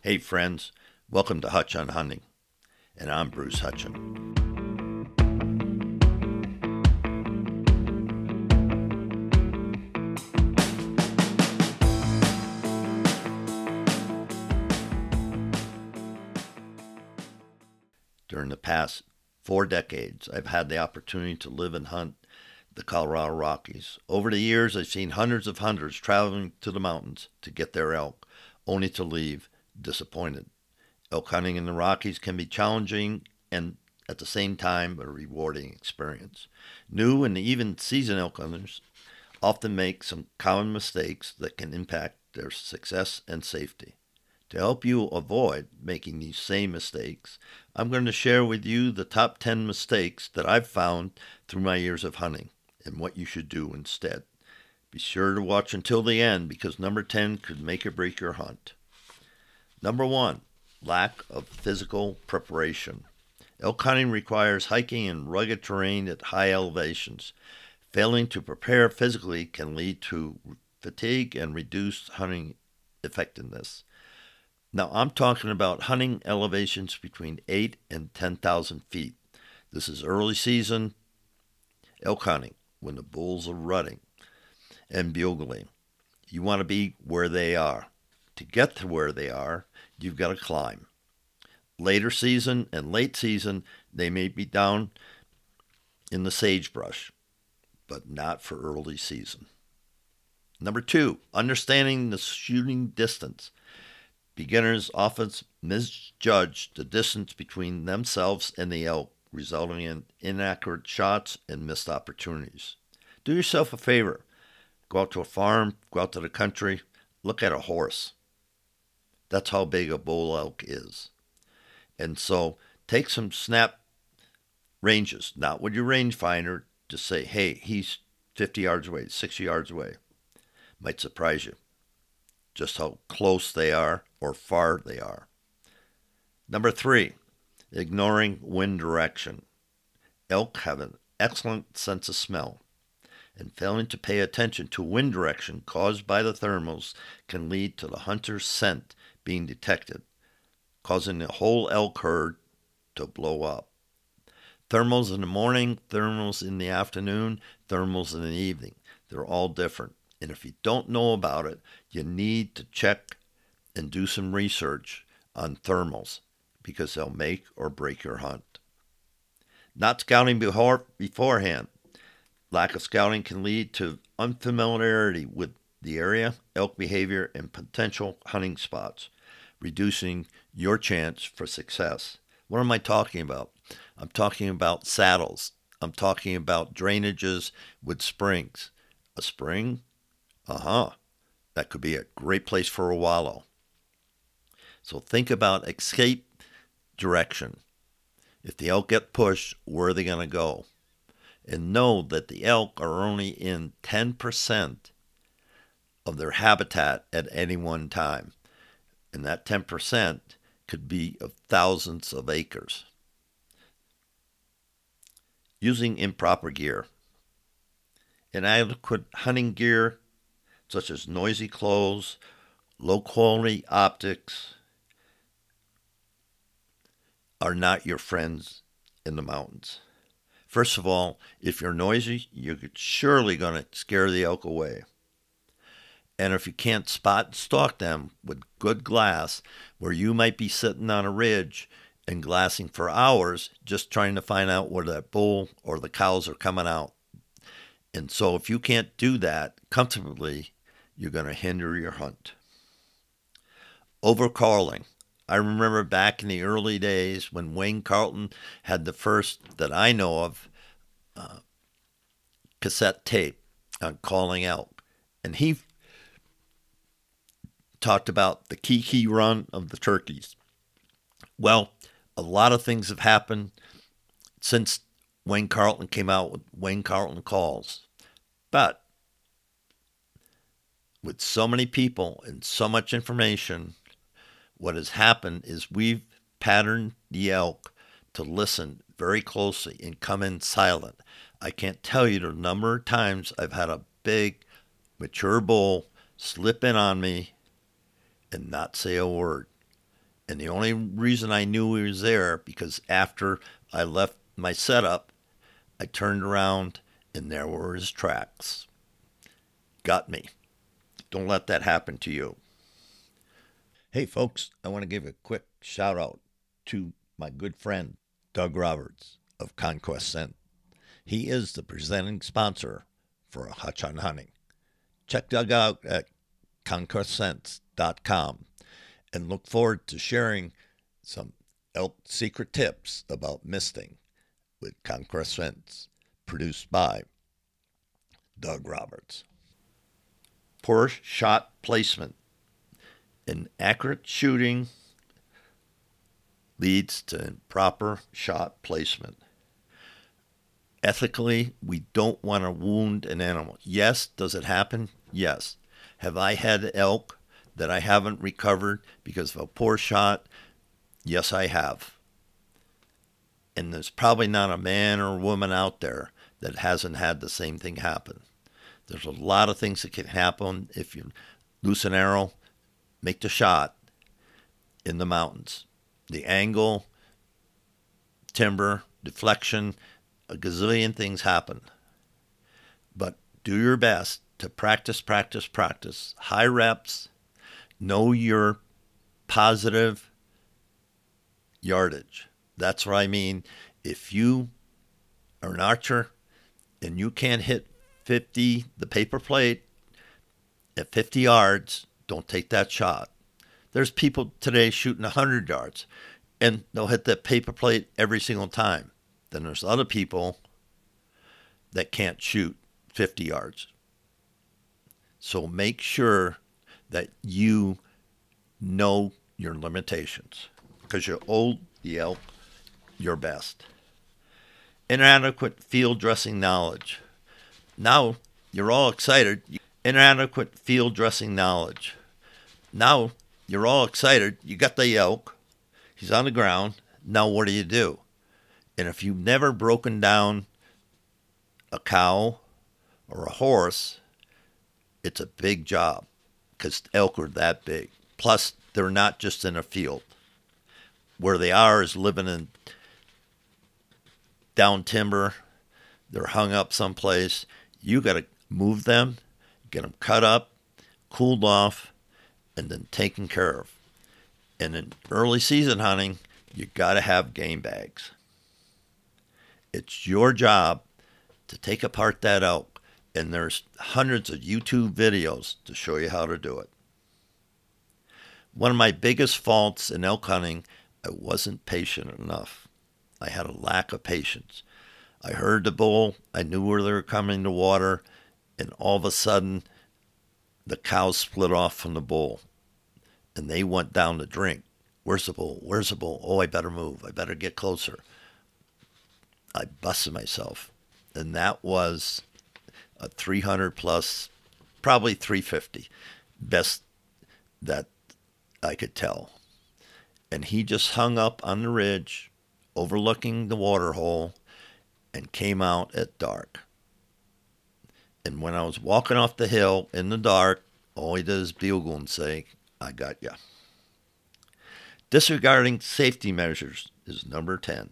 Hey, friends, welcome to Hutch on Hunting, and I'm Bruce Hutcheon. During the past four decades, I've had the opportunity to live and hunt the Colorado Rockies. Over the years, I've seen hundreds of hunters traveling to the mountains to get their elk, only to leave disappointed. Elk hunting in the Rockies can be challenging and at the same time a rewarding experience. New and even seasoned elk hunters often make some common mistakes that can impact their success and safety. To help you avoid making these same mistakes, I'm going to share with you the top 10 mistakes that I've found through my years of hunting and what you should do instead. Be sure to watch until the end because number 10 could make or break your hunt. Number one, lack of physical preparation. Elk hunting requires hiking in rugged terrain at high elevations. Failing to prepare physically can lead to fatigue and reduced hunting effectiveness. Now, I'm talking about hunting elevations between 8 and 10,000 feet. This is early season elk hunting when the bulls are rutting and bugling. You want to be where they are. To get to where they are, you've got to climb. Later season and late season, they may be down in the sagebrush, but not for early season. Number two, understanding the shooting distance. Beginners often misjudge the distance between themselves and the elk, resulting in inaccurate shots and missed opportunities. Do yourself a favor. Go out to a farm, go out to the country, look at a horse. That's how big a bull elk is. And so take some snap ranges, not with your rangefinder, to say, hey, he's 50 yards away, 60 yards away. Might surprise you just how close they are or far they are. Number three, ignoring wind direction. Elk have an excellent sense of smell, and failing to pay attention to wind direction caused by the thermals can lead to the hunter's scent being detected, causing the whole elk herd to blow up. Thermals in the morning, thermals in the afternoon, thermals in the evening. They're all different. And if you don't know about it, you need to check and do some research on thermals because they'll make or break your hunt. Not scouting before, beforehand. Lack of scouting can lead to unfamiliarity with the area, elk behavior, and potential hunting spots reducing your chance for success. What am I talking about? I'm talking about saddles. I'm talking about drainages with springs. A spring? Uh huh. That could be a great place for a wallow. So think about escape direction. If the elk get pushed, where are they going to go? And know that the elk are only in 10% of their habitat at any one time and that 10% could be of thousands of acres. Using improper gear. Inadequate hunting gear, such as noisy clothes, low quality optics, are not your friends in the mountains. First of all, if you're noisy, you're surely going to scare the elk away. And if you can't spot and stalk them with good glass, where you might be sitting on a ridge and glassing for hours just trying to find out where that bull or the cows are coming out. And so if you can't do that comfortably, you're going to hinder your hunt. Overcalling. I remember back in the early days when Wayne Carlton had the first that I know of uh, cassette tape on calling elk. And he talked about the kee-kee run of the turkeys. Well, a lot of things have happened since Wayne Carlton came out with Wayne Carlton Calls. But with so many people and so much information, what has happened is we've patterned the elk to listen very closely and come in silent. I can't tell you the number of times I've had a big, mature bull slip in on me and not say a word. And the only reason I knew he was there because after I left my setup, I turned around and there were his tracks. Got me. Don't let that happen to you. Hey, folks, I want to give a quick shout out to my good friend, Doug Roberts of Conquest Scent. He is the presenting sponsor for Hutch on Hunting. Check Doug out at conquestscents.com and look forward to sharing some elk secret tips about misting with Conquest Scents, produced by Doug Roberts. Poor shot placement. Inaccurate shooting leads to improper shot placement. Ethically, we don't want to wound an animal. Yes, does it happen? Yes. Have I had elk that I haven't recovered because of a poor shot? Yes, I have. And there's probably not a man or woman out there that hasn't had the same thing happen. There's a lot of things that can happen if you loose an arrow, make the shot in the mountains. The angle, timber, deflection, a gazillion things happen. But do your best to practice, practice, practice. High reps, know your positive yardage. That's what I mean. If you are an archer and you can't hit 50, the paper plate, at 50 yards, don't take that shot. There's people today shooting 100 yards and they'll hit that paper plate every single time. Then there's other people that can't shoot 50 yards. So make sure that you know your limitations because you owe the elk your best. Inadequate field dressing knowledge. Now you're all excited. Inadequate field dressing knowledge. Now you're all excited. You got the elk. He's on the ground. Now what do you do? And if you've never broken down a cow or a horse, it's a big job because elk are that big. Plus, they're not just in a field. Where they are is living in down timber. They're hung up someplace. You got to move them, get them cut up, cooled off, and then taken care of. And in early season hunting, you got to have game bags. It's your job to take apart that elk, and there's hundreds of YouTube videos to show you how to do it. One of my biggest faults in elk hunting, I wasn't patient enough. I had a lack of patience. I heard the bull, I knew where they were coming to water, and all of a sudden, the cows split off from the bull, and they went down to drink. Where's the bull? Where's the bull? Oh, I better move. I better get closer. I busted myself. And that was a 300 plus, probably 350, best that I could tell. And he just hung up on the ridge, overlooking the water hole, and came out at dark. And when I was walking off the hill in the dark, all he did is bugle and say, I got ya. Disregarding safety measures is number 10.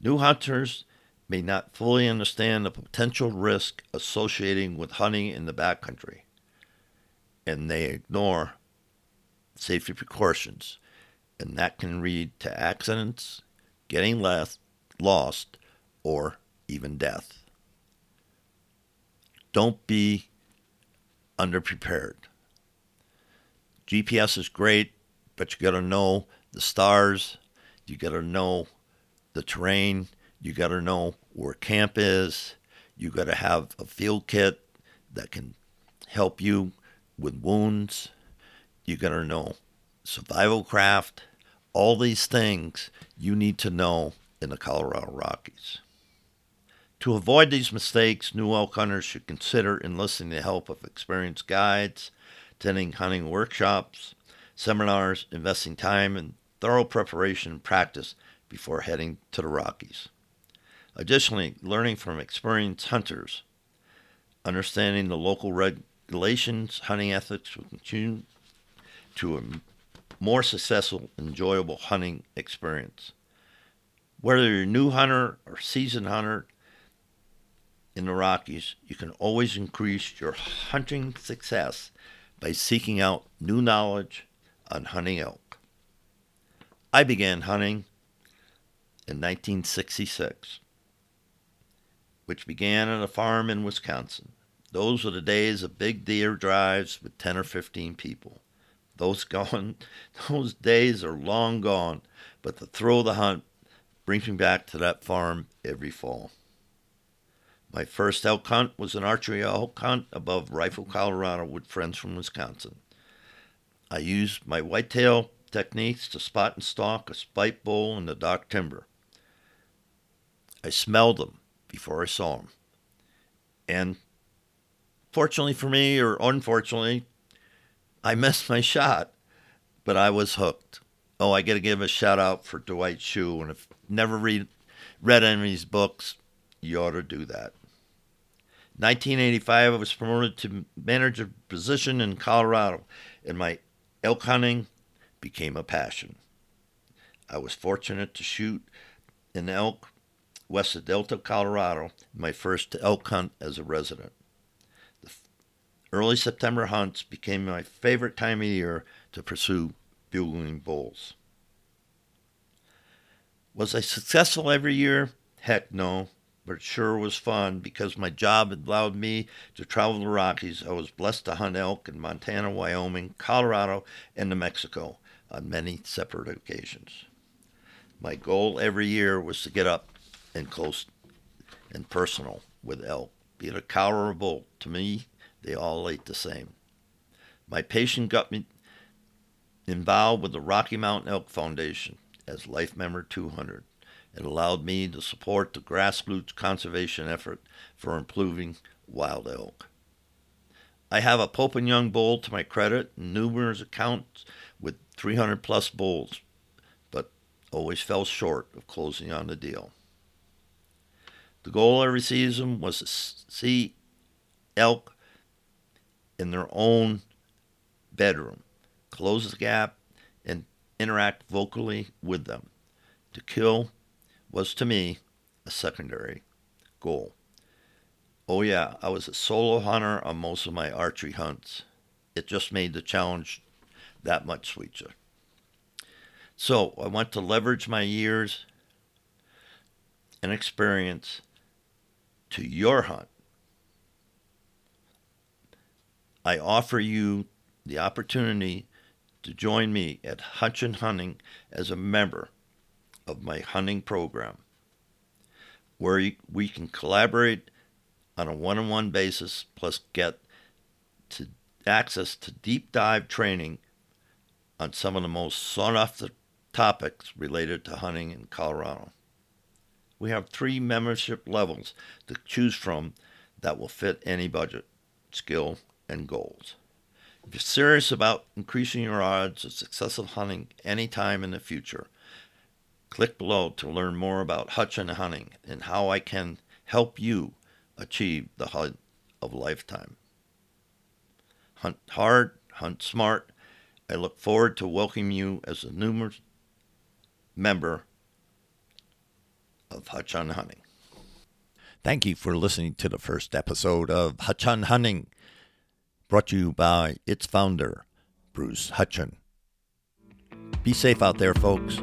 New hunters may not fully understand the potential risk associating with hunting in the backcountry, and they ignore safety precautions, and that can lead to accidents, getting left, lost, or even death. Don't be underprepared. GPS is great, but you got to know the stars, you got to know the terrain. You got to know where camp is. You got to have a field kit that can help you with wounds. You got to know survival craft. All these things you need to know in the Colorado Rockies. To avoid these mistakes, new elk hunters should consider enlisting the help of experienced guides, attending hunting workshops, seminars, investing time in thorough preparation and practice before heading to the Rockies. Additionally, learning from experienced hunters, understanding the local regulations, hunting ethics will continue to a more successful, enjoyable hunting experience. Whether you're a new hunter or seasoned hunter in the Rockies, you can always increase your hunting success by seeking out new knowledge on hunting elk. I began hunting in 1966, which began at a farm in Wisconsin. Those were the days of big deer drives with 10 or 15 people. Those gone, those days are long gone, but the thrill of the hunt brings me back to that farm every fall. My first elk hunt was an archery elk hunt above Rifle, Colorado, with friends from Wisconsin. I used my whitetail techniques to spot and stalk a spike bull in the dark timber. I smelled them before I saw him. And fortunately for me, or unfortunately, I missed my shot, but I was hooked. Oh, I got to give a shout out for Dwight Schuh. And if never read read any of his books, you ought to do that. 1985, I was promoted to manager position in Colorado, and my elk hunting became a passion. I was fortunate to shoot an elk west of Delta, Colorado, my first elk hunt as a resident. The early September hunts became my favorite time of year to pursue bugling bulls. Was I successful every year? Heck no, but it sure was fun because my job had allowed me to travel the Rockies. I was blessed to hunt elk in Montana, Wyoming, Colorado, and New Mexico on many separate occasions. My goal every year was to get up and close and personal with elk, be it a cow or a bull. To me, they all ate the same. My patient got me involved with the Rocky Mountain Elk Foundation as Life Member 200. It allowed me to support the grassroots conservation effort for improving wild elk. I have a Pope and Young bull to my credit and numerous accounts with 300 plus bulls, but always fell short of closing on the deal. The goal every season was to see elk in their own bedroom, close the gap, and interact vocally with them. To kill was to me a secondary goal. Oh, yeah, I was a solo hunter on most of my archery hunts. It just made the challenge that much sweeter. So I want to leverage my years and experience to your hunt. I offer you the opportunity to join me at Hutch on Hunting as a member of my hunting program, where we can collaborate on a one on one basis, plus get to access to deep dive training on some of the most sought after topics related to hunting in Colorado. We have three membership levels to choose from that will fit any budget, skill, and goals. If you're serious about increasing your odds of successful hunting anytime in the future, click below to learn more about Hutch on Hunting and how I can help you achieve the hunt of lifetime. Hunt hard, hunt smart. I look forward to welcoming you as a new member of Hutch on Hunting. Thank you for listening to the first episode of Hutch on Hunting, brought to you by its founder, Bruce Hutcheon. Be safe out there, folks.